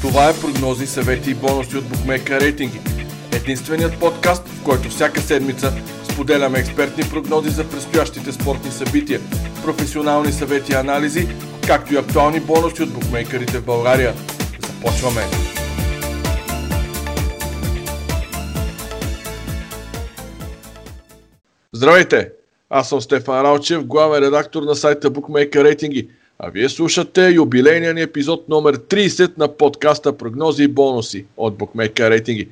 Това е прогнози, съвети и бонуси от Букмека рейтинги. Единственият подкаст, в който всяка седмица споделяме експертни прогнози за предстоящите спортни събития, професионални съвети и анализи, както и актуални бонуси от букмейкерите в България. Започваме! Здравейте! Аз съм Стефан Ралчев, главен редактор на сайта Bookmaker Рейтинги, а вие слушате юбилейния ни епизод номер 30 на подкаста Прогнози и бонуси от Bookmaker Рейтинги.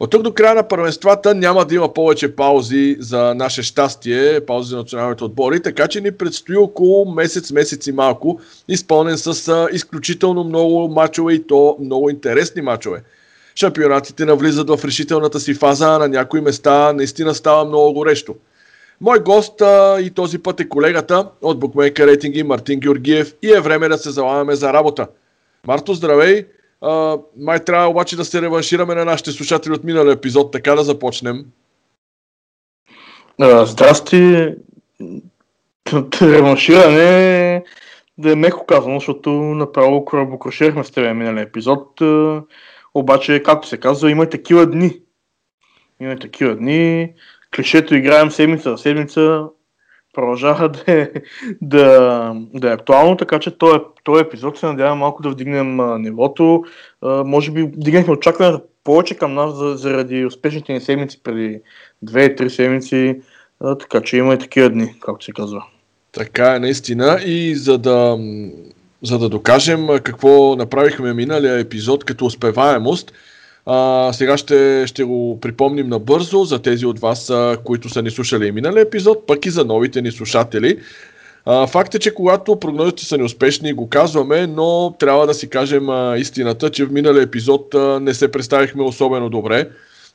От тук до края на първенствата няма да има повече паузи за наше щастие, паузи за националните отбори, така че ни предстои около месец, месец и малко, изпълнен с изключително много мачове и то много интересни мачове. Шампионатите навлизат в решителната си фаза, а на някои места наистина става много горещо. Мой гост а, и този път е колегата от Bookmaker рейтинги Мартин Георгиев и е време да се залагаме за работа. Марто, здравей! А, май трябва обаче да се реваншираме на нашите слушатели от миналия епизод, така да започнем. Здрасти! Реванширане да е меко казано, защото направо корабокрушерахме с тебе миналия епизод. Обаче, както се казва, има такива дни. Има такива дни клишето играем седмица за седмица продължава да е, да, да е актуално, така че този, този епизод се надявам малко да вдигнем а, нивото. А, може би вдигнахме очакването повече към нас за, заради успешните ни седмици преди 2-3 седмици, а, така че има и такива дни, както се казва. Така е, наистина. И за да, за да докажем какво направихме миналия епизод като успеваемост, а, сега ще, ще го припомним набързо за тези от вас, а, които са ни слушали и миналия епизод, пък и за новите ни слушатели. А, факт е, че когато прогнозите са неуспешни, го казваме, но трябва да си кажем а, истината, че в миналия епизод а, не се представихме особено добре.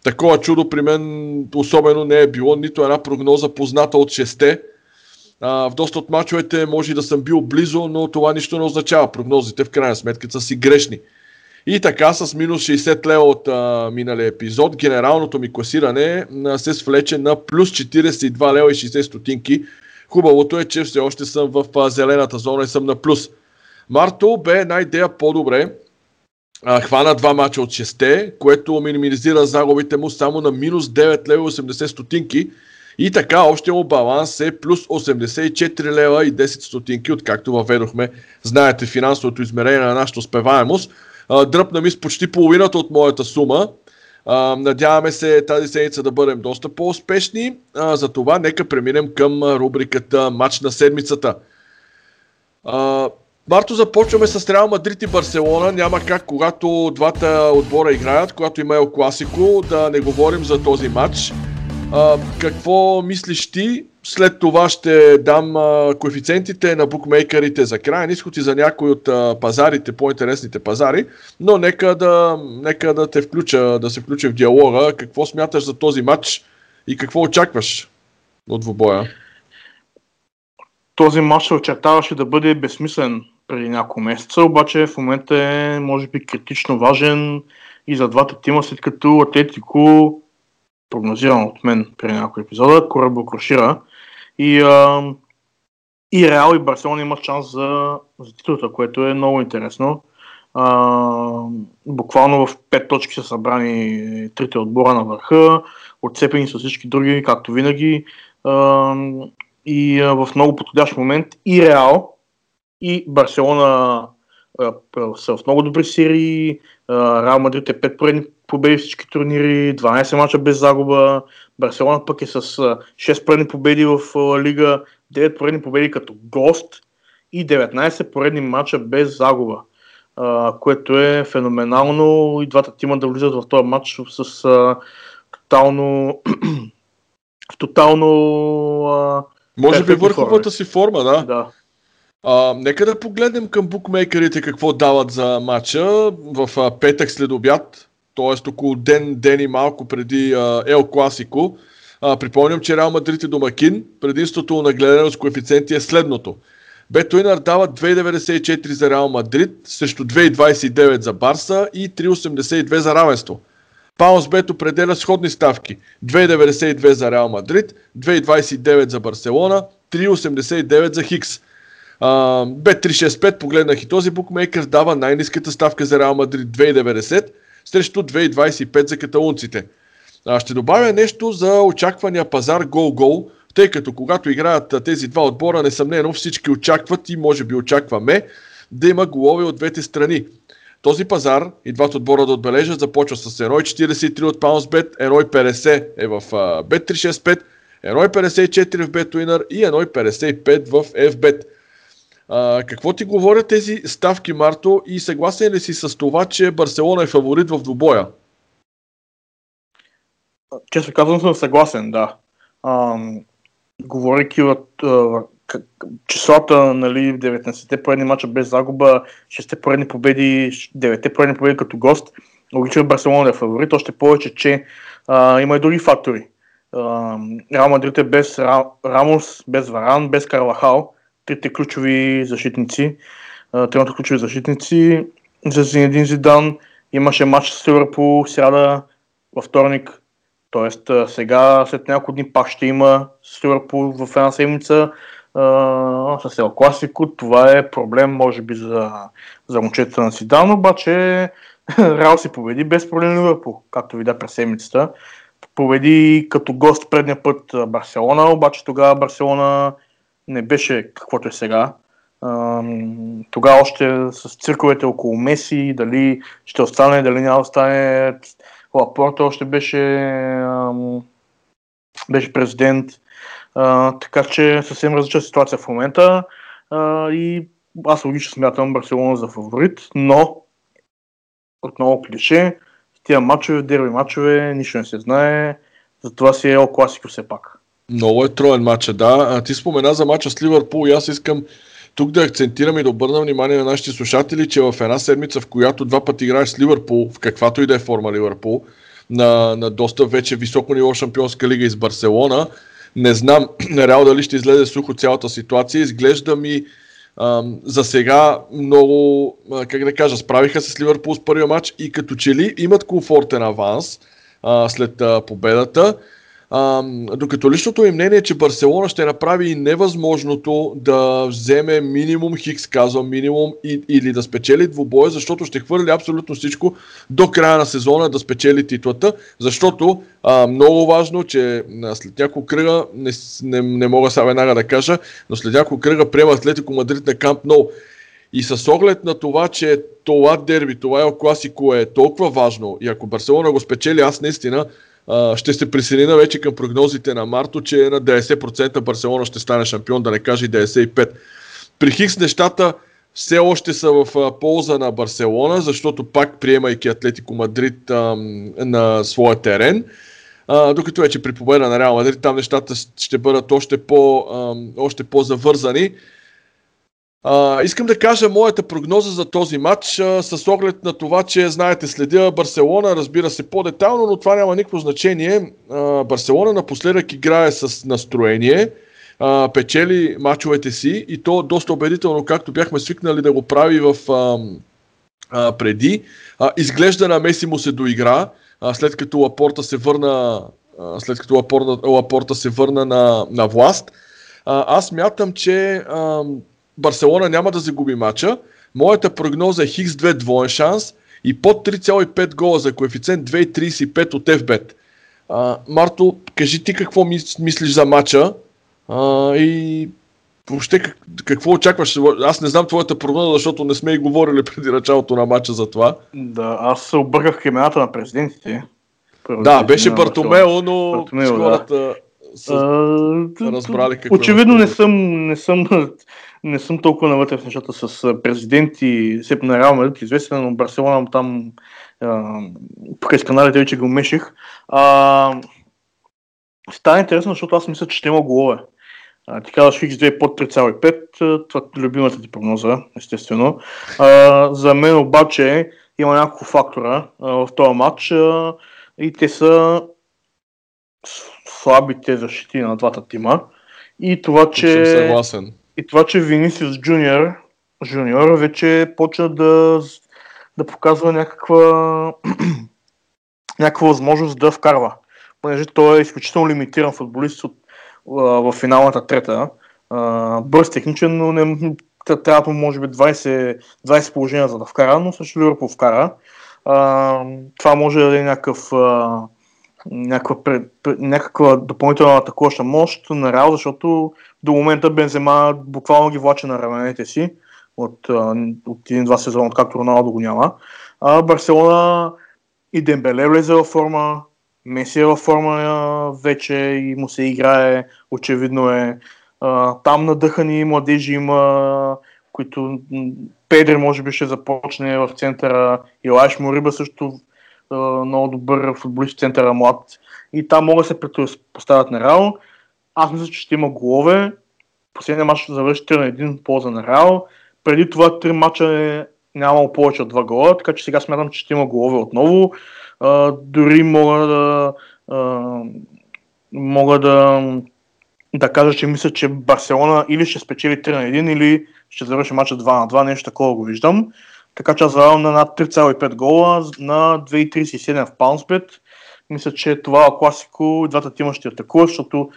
Такова чудо при мен особено не е било нито една прогноза позната от шесте. А, в доста от мачовете може да съм бил близо, но това нищо не означава. Прогнозите в крайна сметка са си грешни. И така с минус 60 лева от а, миналия епизод, генералното ми класиране а, се свлече на плюс 42 лева и 60 стотинки. Хубавото е, че все още съм в а, зелената зона и съм на плюс. Марто бе една идея по-добре. А, хвана два мача от 6, което минимизира загубите му само на минус 9 лева и 80 стотинки. И така, още му баланс е плюс 84 лева и 10 стотинки, откакто въведохме, знаете, финансовото измерение на нашата успеваемост дръпна ми с почти половината от моята сума. А, надяваме се тази седмица да бъдем доста по-успешни. А, за това нека преминем към рубриката Матч на седмицата. А, Марто започваме с Реал Мадрид и Барселона. Няма как, когато двата отбора играят, когато има Ел Класико, да не говорим за този матч. А, какво мислиш ти? След това ще дам а, коефициентите на букмейкерите за крайен изход и за някои от а, пазарите, по-интересните пазари, но нека да, нека да те включа, да се включа в диалога. Какво смяташ за този матч и какво очакваш от двубоя? Този матч се очертаваше да бъде безсмислен преди няколко месеца, обаче в момента е може би критично важен и за двата тима, след като Атлетико прогнозиран от мен при някои епизода, Корабо Крошира. И, а, и Реал и Барселона имат шанс за, за титлата, което е много интересно. А, буквално в пет точки са събрани трите отбора на върха, отцепени са всички други, както винаги. А, и а, в много подходящ момент и Реал, и Барселона а, са в много добри серии. Реал Мадрид е пет поредни победи всички турнири, 12 мача без загуба. Барселона пък е с 6 поредни победи в Лига, 9 поредни победи като гост и 19 поредни мача без загуба, което е феноменално и двата тима да влизат в този матч с тотално в тотално може би върховата си форма, да. да. А, нека да погледнем към букмейкерите какво дават за матча в а, петък след обяд т.е. около ден, ден и малко преди а, Ел Класико. А, припомням, че Реал Мадрид е домакин. Предимството на гледане с коефициенти е следното. Бетуинър дава 2,94 за Реал Мадрид срещу 2,29 за Барса и 3,82 за равенство. Паунс Бет определя сходни ставки. 2,92 за Реал Мадрид, 2,29 за Барселона, 3,89 за Хикс. Bet365, погледнах и този букмейкър, дава най-низката ставка за Реал Мадрид 2,90 срещу 2,25 за каталунците. Ще добавя нещо за очаквания пазар гол-гол, тъй като когато играят тези два отбора, несъмнено всички очакват и може би очакваме да има голове от двете страни. Този пазар и двата отбора да отбележат започва с 1,43 от PounceBet, 1,50 е в Bet365, 1,54 в BetWinner и 1,55 в FBet. А, какво ти говорят тези ставки, Марто, и съгласен ли си с това, че Барселона е фаворит в двубоя? Често казвам съм съгласен, да. говорейки от числата, нали, 19-те поредни мача без загуба, 6-те поредни победи, 9-те поредни победи като гост, логично Барселона да е фаворит, още повече, че а, има и други фактори. Реал Мадрид е без Рамос, без Варан, без Карлахал, трите ключови защитници, тримата ключови защитници за Зинедин Зидан. Имаше матч с Ливърпул сряда във вторник, т.е. сега след няколко дни пак ще има с Ливърпул в една седмица с Ел Класико. Това е проблем, може би, за, за момчета на Сидан, обаче Реал си победи без проблем Ливърпул, както видя през седмицата. Победи като гост предния път Барселона, обаче тогава Барселона не беше каквото е сега. Тогава още с цирковете около Меси, дали ще остане, дали няма остане. Лапорта още беше, беше президент. така че съвсем различна ситуация в момента. и аз логично смятам Барселона за фаворит, но отново клише, тия матчове, дерби матчове, нищо не се знае, затова си е класико все пак. Много е троен матча, да. А, ти спомена за матча с Ливърпул и аз искам тук да акцентирам и да обърна внимание на нашите слушатели, че в една седмица, в която два пъти играеш с Ливърпул, в каквато и да е форма Ливърпул, на, на доста вече високо ниво Шампионска лига из Барселона, не знам реал дали ще излезе сухо цялата ситуация. Изглежда ми ам, за сега много, как да кажа, справиха се с Ливърпул с първия матч и като че ли имат комфортен аванс а, след а, победата. А, докато личното ми мнение е, че Барселона ще направи невъзможното да вземе минимум хикс, казвам минимум, и, или да спечели двубоя, защото ще хвърли абсолютно всичко до края на сезона да спечели титлата, защото а, много важно, че след няколко кръга, не, не, не мога сега веднага да кажа, но след няколко кръга приема Атлетико Мадрид на Камп Ноу. И с оглед на това, че това дерби, това е класико е толкова важно и ако Барселона го спечели, аз наистина ще се присъединя вече към прогнозите на Марто, че на 90% Барселона ще стане шампион, да не каже 95%. При Хикс нещата все още са в полза на Барселона, защото пак приемайки Атлетико Мадрид а, на своя терен, а, докато вече при победа на Реал Мадрид там нещата ще бъдат още, по, а, още по-завързани. А, искам да кажа моята прогноза за този матч а, с оглед на това, че знаете, следя Барселона, разбира се по-детално, но това няма никакво значение. А, Барселона напоследък играе с настроение, а, печели мачовете си и то доста убедително, както бяхме свикнали да го прави в а, а, преди. А, изглежда на Меси му се доигра, а, след като Лапорта се върна, а, след като Лапорта, Лапорта се върна на, на власт. А, аз мятам, че а, Барселона няма да загуби матча. Моята прогноза е Хикс 2 двоен шанс и под 3,5 гола за коефициент 2,35 от FBet. А, Марто, кажи ти какво мислиш за матча а, и въобще как, какво очакваш? Аз не знам твоята прогноза, защото не сме и говорили преди началото на матча за това. Да, аз се обърках имената на президентите. Да, беше Бартомео, но Бартомео, да. Са а, разбрали какво. Очевидно не съм, не съм не съм толкова навътре в нещата с президенти, все на Реал Мадрид, известен, но Барселона там през каналите вече го умеших. А, става интересно, защото аз мисля, че ще има голове. А, ти казваш X2 под 3,5, това е любимата ти прогноза, естествено. А, за мен обаче има няколко фактора а, в този матч а, и те са слабите защити на двата тима. И това, че... Съгласен и това, че Винисиус Джуниор, Жуниор вече почна да, да показва някаква, някаква възможност да вкарва. Понеже той е изключително лимитиран футболист от, в финалната трета. бърз техничен, но не, трябва може би 20, 20 положения за да вкара, но също Ливърпул вкара. А, това може да е някакъв, а, някаква, пред, някаква допълнителна атакуваща мощ на Реал, защото до момента Бензема буквално ги влаче на раменете си от, от един-два сезона, откакто Роналдо го няма. А Барселона и Дембеле влезе във форма, Меси е във форма вече и му се играе, очевидно е. Там надъхани младежи има, които Педри може би ще започне в центъра, Илаш Мориба също много добър футболист в центъра млад. И там могат да се поставят на Реал. Аз мисля, че ще има голове. Последният матч завърши на един полза на Реал. Преди това три мача е нямало повече от два гола, така че сега смятам, че ще има голове отново. А, дори мога да а, мога да да кажа, че мисля, че Барселона или ще спечели 3 на 1, или ще завърши матча 2 на 2, нещо такова го виждам. Така че аз заравам на над 3,5 гола на 2,37 в Паунсбет. Мисля, че това е класико. Двата тима ще атакуват, защото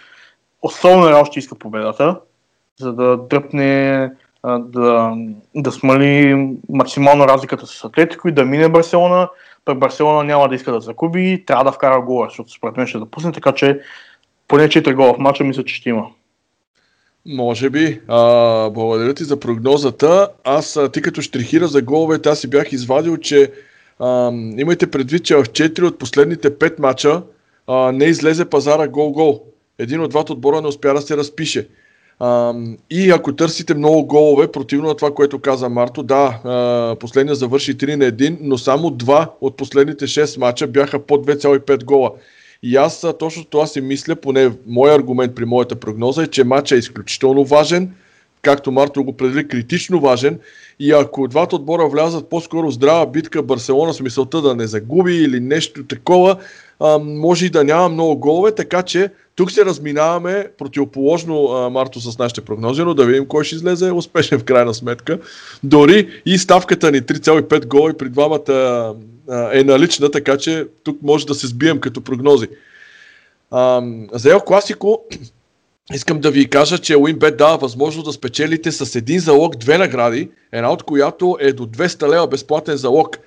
особено Реал ще иска победата, за да дръпне, да, да смали максимално разликата с Атлетико и да мине Барселона. Пък Барселона няма да иска да загуби, трябва да вкара гола, защото според мен ще да пусне, така че поне 4 гола в матча мисля, че ще има. Може би. А, благодаря ти за прогнозата. Аз, ти като штрихира за головете, аз си бях извадил, че а, имайте предвид, че в 4 от последните 5 мача а, не излезе пазара гол-гол. Един от двата отбора не успя да се разпише. А, и ако търсите много голове, противно на това, което каза Марто, да, а, последния завърши 3 на 1, но само два от последните 6 мача бяха по 2,5 гола. И аз точно това си мисля, поне мой аргумент при моята прогноза е, че матча е изключително важен, както Марто го определи, критично важен. И ако двата отбора влязат по-скоро здрава битка Барселона с мисълта да не загуби или нещо такова, може и да няма много голове, така че тук се разминаваме противоположно, Марто, с нашите прогнози, но да видим кой ще излезе успешен в крайна сметка. Дори и ставката ни 3,5 гола при двамата е налична, така че тук може да се сбием като прогнози. за Ел Класико искам да ви кажа, че Уинбет дава възможност да спечелите с един залог две награди, една от която е до 200 лева безплатен залог.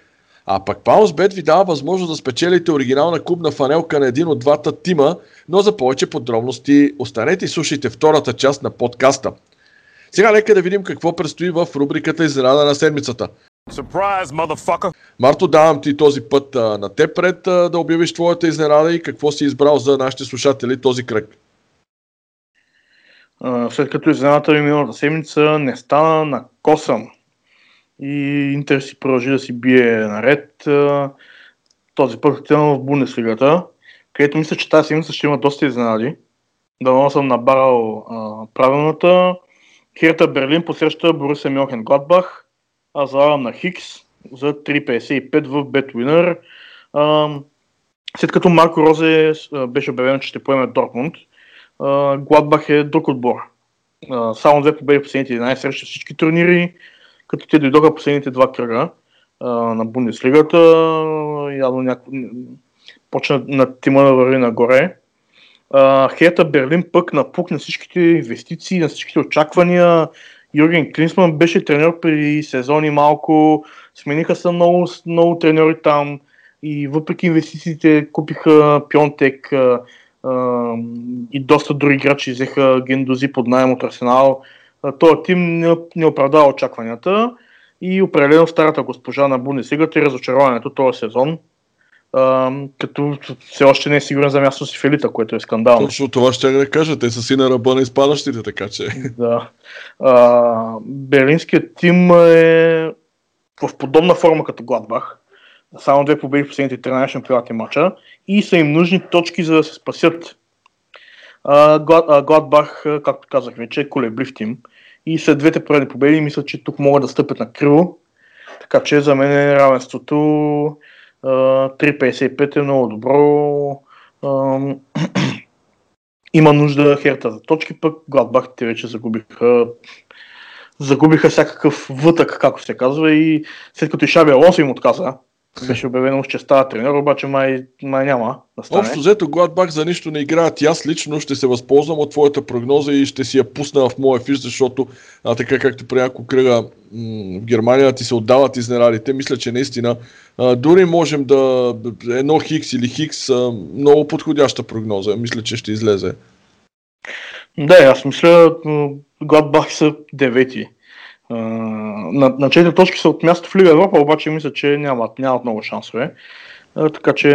А пък Паунсбет ви дава възможност да спечелите оригинална клубна фанелка на един от двата тима, но за повече подробности останете и слушайте втората част на подкаста. Сега нека да видим какво предстои в рубриката Изненада на седмицата. Surprise, Марто, давам ти този път а, на те пред а, да обявиш твоята изненада и какво си избрал за нашите слушатели този кръг. след като изненадата ми миналата седмица не стана на косъм и Интер си продължи да си бие наред. Този път отивам в Бундеслигата, където мисля, че тази седмица ще има доста изненади. Давно съм набарал а, правилната. Хирта Берлин посреща Боруса Мьохен Гладбах. Аз на Хикс за 3.55 в Betwinner. след като Марко Розе беше обявен, че ще поеме Дортмунд, Гладбах е друг отбор. само две победи в последните 11 срещу всички турнири, като те дойдоха последните два кръга на Бундеслигата. Явно някакво... почна на тима да върви нагоре. Хета Берлин пък напук на всичките инвестиции, на всичките очаквания, Юрген Клинсман беше тренер преди сезони малко, смениха се много, много треньори там и въпреки инвестициите купиха Пионтек а, а, и доста други играчи взеха Гендози под найем от Арсенал. Този тим не, не оправдава очакванията и определено старата госпожа на Бундеслигата е разочарованието този сезон като все още не е сигурен за място си в елита, което е скандално. Точно това ще да кажа, те са си на ръба на изпадащите, така че. Да. А, берлинският тим е в подобна форма като Гладбах. Само две победи в последните 13 шампионатни мача и са им нужни точки за да се спасят. А, Гладбах, както казах вече, е колеблив тим. И след двете предни победи мисля, че тук могат да стъпят на криво. Така че за мен е равенството 3.55 е много добро. Има нужда Херта за точки, пък Гладбах те вече загубиха загубиха всякакъв вътък, както се казва, и след като и Шаби Алонсо им отказа, Беше обявено, че става тренер, обаче май, май няма да стане. Общо взето Гладбах за нищо не играят и аз лично ще се възползвам от твоята прогноза и ще си я пусна в моя фиш, защото а, така както при няколко кръга м- в Германия ти се отдават изненадите, мисля, че наистина а, дори можем да едно Хикс или Хикс а, много подходяща прогноза. Мисля, че ще излезе. Да, аз мисля, Гладбах са девети на, на 4 точки са от място в Лига Европа, обаче мисля, че нямат, нямат много шансове. А, така че...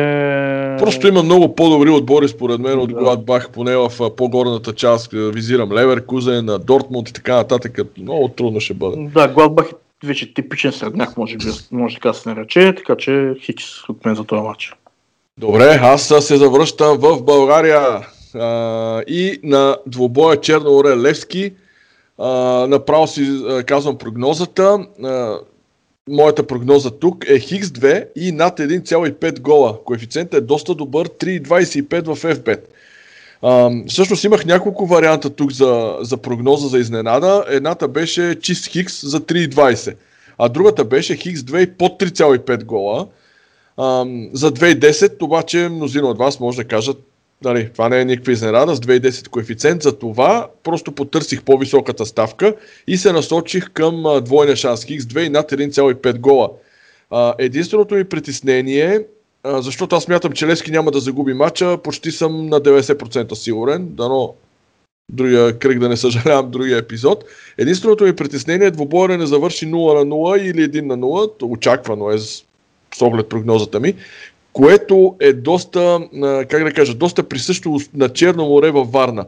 Просто има много по-добри отбори според мен от да. Гладбах, поне в по-горната част. Визирам Левер, Кузен, Дортмунд и така нататък. Много трудно ще бъде. Да, Гладбах е вече типичен средняк, може би, може така се нарече, така че хикс от мен за този матч. Добре, аз се завръщам в България а, и на двобоя Черно Левски направо си казвам прогнозата. А, моята прогноза тук е Хикс 2 и над 1,5 гола. Коефициентът е доста добър, 3,25 в FBET. А, всъщност имах няколко варианта тук за, за прогноза за изненада. Едната беше чист Хикс за 3,20, а другата беше Хикс 2 и под 3,5 гола. А, за 2,10 обаче мнозина от вас може да кажат Нали, това не е никаква изненада с 2,10 коефициент, за това просто потърсих по-високата ставка и се насочих към двойния шанс Хикс 2 и над 1,5 гола. А, единственото ми притеснение, а, защото аз смятам, че Лески няма да загуби матча, почти съм на 90% сигурен, дано другия кръг да не съжалявам другия епизод. Единственото ми притеснение е двобоя не завърши 0 на 0 или 1 на 0, очаквано е с оглед прогнозата ми, което е доста, как да кажа, доста присъщо на Черно море във Варна.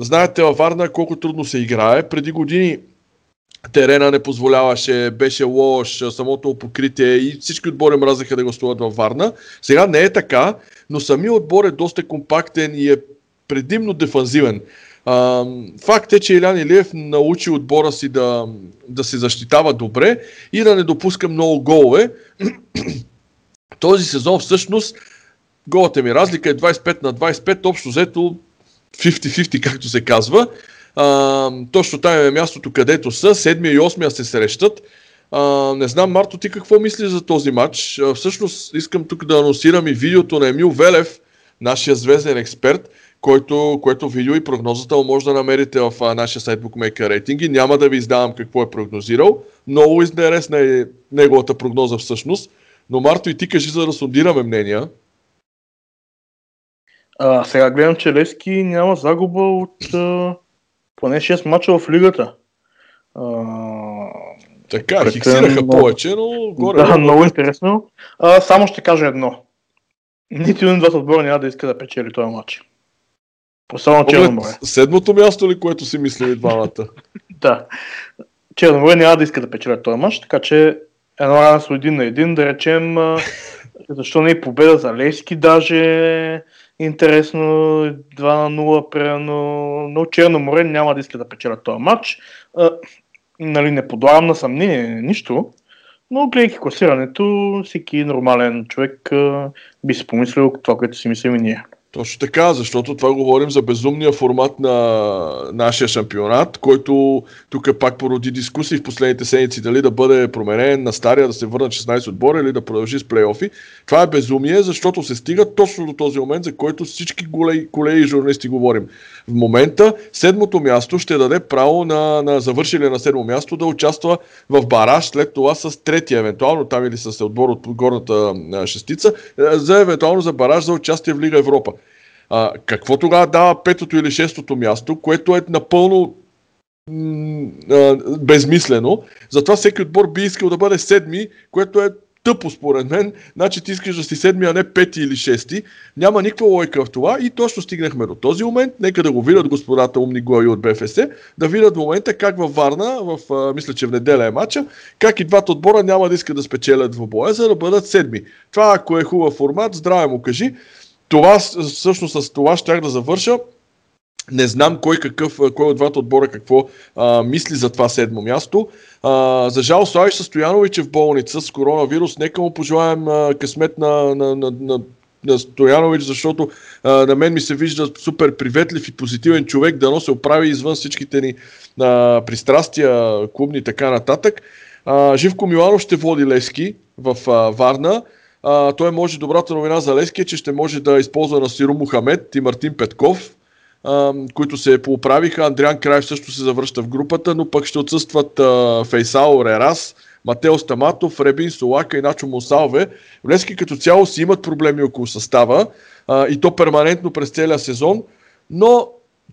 Знаете във Варна колко трудно се играе. Преди години терена не позволяваше, беше лош, самото покритие и всички отбори мразеха да гостуват във Варна. Сега не е така, но самият отбор е доста компактен и е предимно дефанзивен. Факт е, че Илян Илиев научи отбора си да, да се защитава добре и да не допуска много голове. Този сезон всъщност голата ми разлика е 25 на 25, общо взето 50-50, както се казва. А, точно там е мястото, където са. Седмия и осмия се срещат. А, не знам, Марто, ти какво мисли за този матч? А, всъщност искам тук да анонсирам и видеото на Емил Велев, нашия звезден експерт, който, което видео и прогнозата може да намерите в а, нашия сайт Bookmaker рейтинги. Няма да ви издавам какво е прогнозирал. Много интересна е неговата прогноза всъщност. Но Марто и ти кажи, за да сондираме мнения. А, сега гледам, че Лески няма загуба от а, поне 6 мача в лигата. А, така, Претен, хиксираха но... повече, но горе. Да, много интересно. А, само ще кажа едно. Нито един двата отбора няма да иска да печели този матч. Особено Черноморе. Седмото място ли, което си мислили двамата? да. Черноморе няма да иска да печели този матч, така че едно равенство един на един, да речем, защо не е победа за Лески даже, интересно, 2 на 0, примерно, но Черно море няма да иска да печелят този матч. А, нали, не подлагам на съмнение нищо, но гледайки класирането, всеки нормален човек а, би си помислил това, което си мислим и ние. Точно така, защото това говорим за безумния формат на нашия шампионат, който тук пак породи дискусии в последните седмици дали да бъде променен на стария, да се върнат 16 отбора или да продължи с плейофи. Това е безумие, защото се стига точно до този момент, за който всички колеги и журналисти говорим. В момента седмото място ще даде право на, на завършили на седмо място да участва в бараж, след това с третия, евентуално там или с отбор от горната шестица, за евентуално за бараж за участие в Лига Европа. А, какво тогава дава петото или шестото място, което е напълно безмислено. Затова всеки отбор би искал да бъде седми, което е тъпо според мен. Значи ти искаш да си седми, а не пети или шести. Няма никаква лойка в това и точно стигнахме до този момент. Нека да го видят господата умни глави от БФС, да видят в момента как във Варна, в, а, мисля, че в неделя е матча, как и двата отбора няма да искат да спечелят в боя, за да бъдат седми. Това ако е хубав формат, здраве му кажи това, всъщност с това щях да завърша. Не знам кой, какъв, кой от двата отбора какво а, мисли за това седмо място. А, за жал Славиш Стоянович е в болница с коронавирус. Нека му пожелаем а, късмет на, на, на, на, на Стоянович, защото а, на мен ми се вижда супер приветлив и позитивен човек, да се оправи извън всичките ни а, пристрастия, клубни и така нататък. А, Живко Миланов ще води Лески в а, Варна. А, той може добрата новина за Лески, е, че ще може да използва на Сиро Мухамед и Мартин Петков, а, които се поуправиха. Андриан Краев също се завръща в групата, но пък ще отсъстват а, Фейсал Рерас, Матео Стаматов, Ребин Солака и Начо Мусалве. Лески като цяло си имат проблеми около състава а, и то перманентно през целия сезон, но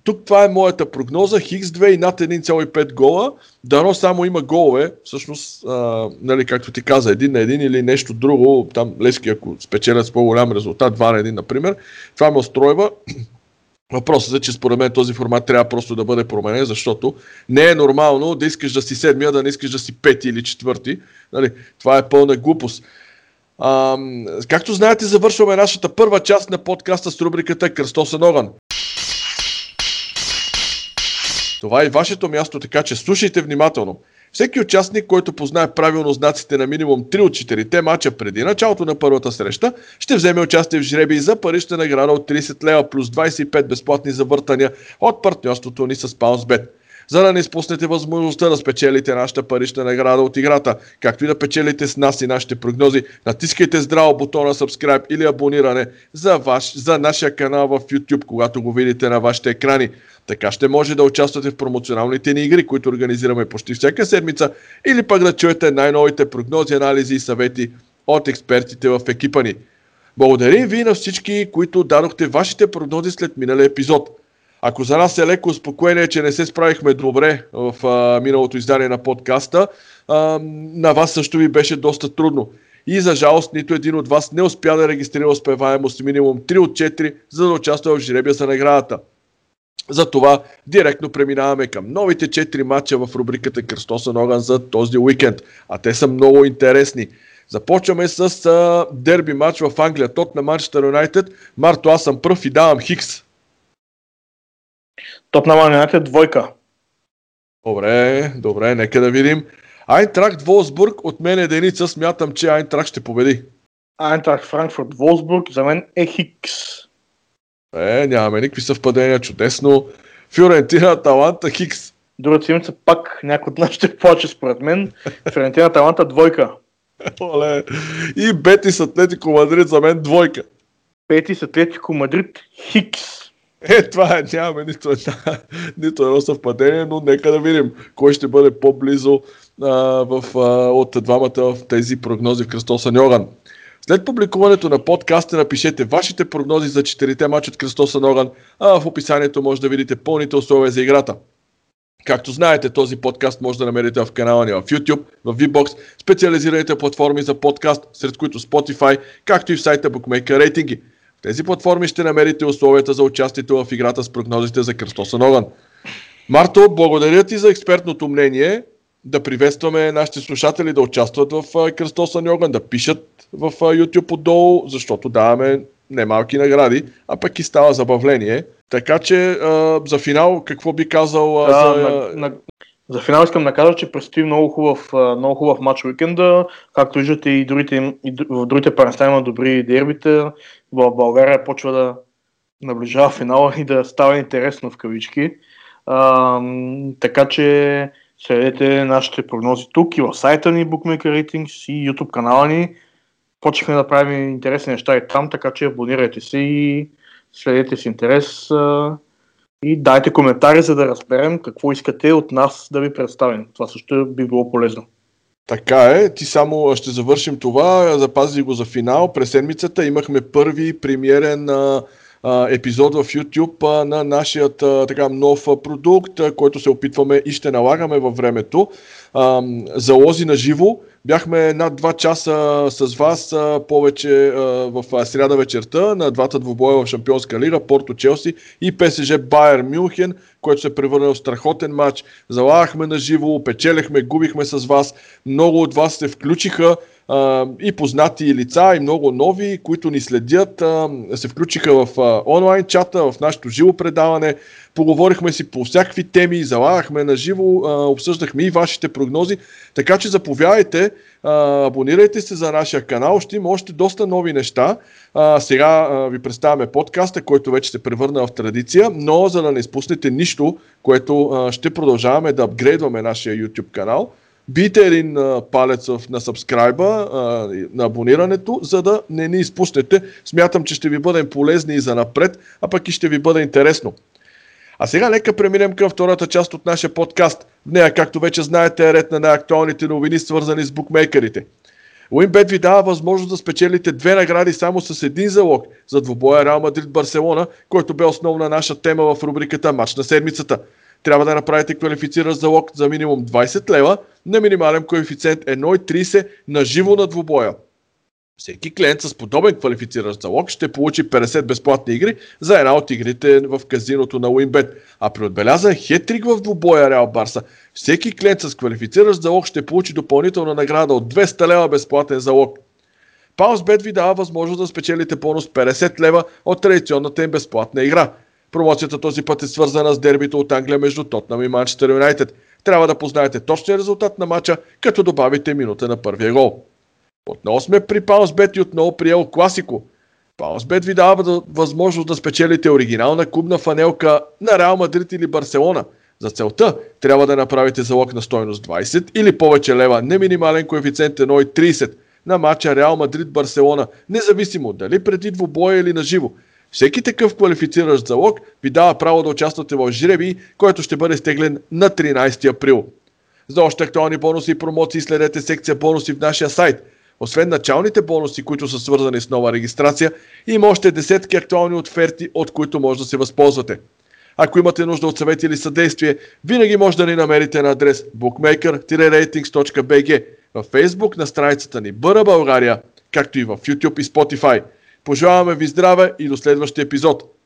тук това е моята прогноза. Хикс 2 и над 1,5 гола. Дано само има голове. Всъщност, а, нали, както ти каза, един на един или нещо друго. Там Лески, ако спечелят с по-голям резултат, 2 на 1, например. Това ме устройва. Въпросът е, че според мен този формат трябва просто да бъде променен, защото не е нормално да искаш да си седмия, да не искаш да си пети или четвърти. Нали, това е пълна глупост. А, както знаете, завършваме нашата първа част на подкаста с рубриката Кръстосен огън. Това е вашето място, така че слушайте внимателно. Всеки участник, който познае правилно знаците на минимум 3 от 4 мача преди началото на първата среща, ще вземе участие в жреби за парища награда от 30 лева плюс 25 безплатни завъртания от партньорството ни с PounceBet за да не изпуснете възможността да спечелите нашата парична награда от играта, както и да печелите с нас и нашите прогнози. Натискайте здраво бутона subscribe или абониране за, ваш, за нашия канал в YouTube, когато го видите на вашите екрани. Така ще може да участвате в промоционалните ни игри, които организираме почти всяка седмица, или пък да чуете най-новите прогнози, анализи и съвети от експертите в екипа ни. Благодарим ви на всички, които дадохте вашите прогнози след миналия епизод. Ако за нас е леко успокоение, че не се справихме добре в а, миналото издание на подкаста, а, на вас също ви беше доста трудно. И за жалост нито един от вас не успя да регистрира успеваемост минимум 3 от 4, за да участва в жребия за наградата. Затова директно преминаваме към новите 4 матча в рубриката Кръстосен огън за този уикенд. А те са много интересни. Започваме с а, дерби матч в Англия. Тот на Манчестър Юнайтед. Марто, аз съм пръв и давам Хикс. Тотнам Юнайтед двойка. Добре, добре, нека да видим. Айнтракт Волсбург, от мен единица, смятам, че Айнтракт ще победи. Айнтракт Франкфурт Волсбург, за мен е Хикс. Е, нямаме никакви съвпадения, чудесно. Фиорентина, Таланта, Хикс. Другата седмица пак някой от нас ще плаче според мен. Фиорентина, Таланта, двойка. Оле. И Бетис Атлетико Мадрид за мен двойка. Бетис Атлетико Мадрид, Хикс. Е, това нямаме нито, нито едно съвпадение, но нека да видим кой ще бъде по-близо а, в, а, от двамата в тези прогнози в Кръстосен огън. След публикуването на подкаста напишете вашите прогнози за четирите мача от Кръстосен огън, а в описанието може да видите пълните условия за играта. Както знаете, този подкаст може да намерите в канала ни в YouTube, в VBOX, специализираните платформи за подкаст, сред които Spotify, както и в сайта Bookmaker Рейтинги. Тези платформи ще намерите условията за участието в играта с прогнозите за Кръстосен огън. Марто, благодаря ти за експертното мнение. Да приветстваме нашите слушатели да участват в Кръстосен огън, да пишат в YouTube отдолу, защото даваме немалки награди, а пък и става забавление. Така че а, за финал, какво би казал Да, за... на, на, за финал искам да кажа, че предстои много хубав, много хубав матч уикенда. Както виждате и, другите, и в другите паренства има добри дербита. В България почва да наближава финала и да става интересно в кавички. А, така че следете нашите прогнози тук и в сайта ни Bookmaker Ratings и YouTube канала ни. Почнахме да правим интересни неща и там, така че абонирайте се и следете с интерес а, и дайте коментари, за да разберем какво искате от нас да ви представим. Това също би било полезно. Така е, ти само ще завършим това, запази го за финал. През седмицата имахме първи премиерен епизод в YouTube на нашият така нов продукт, който се опитваме и ще налагаме във времето. Залози на живо. Бяхме над 2 часа с вас повече в сряда вечерта на двата двубоя в Шампионска лига, Порто Челси и ПСЖ Байер Мюнхен, който се превърна в страхотен матч. Залагахме на живо, печелехме, губихме с вас. Много от вас се включиха и познати лица, и много нови, които ни следят, се включиха в онлайн чата, в нашето живо предаване. Поговорихме си по всякакви теми, залагахме на живо, обсъждахме и вашите прогнози. Така че заповядайте, а, абонирайте се за нашия канал, ще има още доста нови неща. А, сега а, ви представяме подкаста, който вече се превърна в традиция, но за да не изпуснете нищо, което а, ще продължаваме да апгрейдваме нашия YouTube канал, бийте един а, палец на сабскрайба, на абонирането, за да не ни изпуснете. Смятам, че ще ви бъдем полезни и за напред, а пък и ще ви бъде интересно. А сега нека преминем към втората част от нашия подкаст. В нея, както вече знаете, е ред на най-актуалните новини, свързани с букмейкерите. Уинбет ви дава възможност да спечелите две награди само с един залог за двубоя Реал Мадрид Барселона, който бе основна наша тема в рубриката Матч на седмицата. Трябва да направите квалифициращ залог за минимум 20 лева на минимален коефициент 1,30 на живо на двубоя. Всеки клиент с подобен квалифициращ залог ще получи 50 безплатни игри за една от игрите в казиното на Уинбет. А при отбелязан хетрик в двубоя Реал Барса, всеки клиент с квалифициращ залог ще получи допълнителна награда от 200 лева безплатен залог. Паусбет ви дава възможност да спечелите бонус 50 лева от традиционната им безплатна игра. Промоцията този път е свързана с дербито от Англия между Тотнам и Манчестър Юнайтед. Трябва да познаете точния резултат на матча, като добавите минута на първия гол. Отново сме при Паунсбет и отново при Ел Класико. Паунсбет ви дава възможност да спечелите оригинална клубна фанелка на Реал Мадрид или Барселона. За целта трябва да направите залог на стойност 20 или повече лева, не минимален коефициент 1,30 на матча Реал Мадрид Барселона, независимо дали преди двубоя или на живо. Всеки такъв квалифициращ залог ви дава право да участвате в жреби, който ще бъде стеглен на 13 април. За още актуални бонуси и промоции следете секция бонуси в нашия сайт – освен началните бонуси, които са свързани с нова регистрация, има още десетки актуални оферти, от които може да се възползвате. Ако имате нужда от съвет или съдействие, винаги може да ни намерите на адрес bookmaker-ratings.bg в Facebook на страницата ни Бъра България, както и в YouTube и Spotify. Пожелаваме ви здраве и до следващия епизод!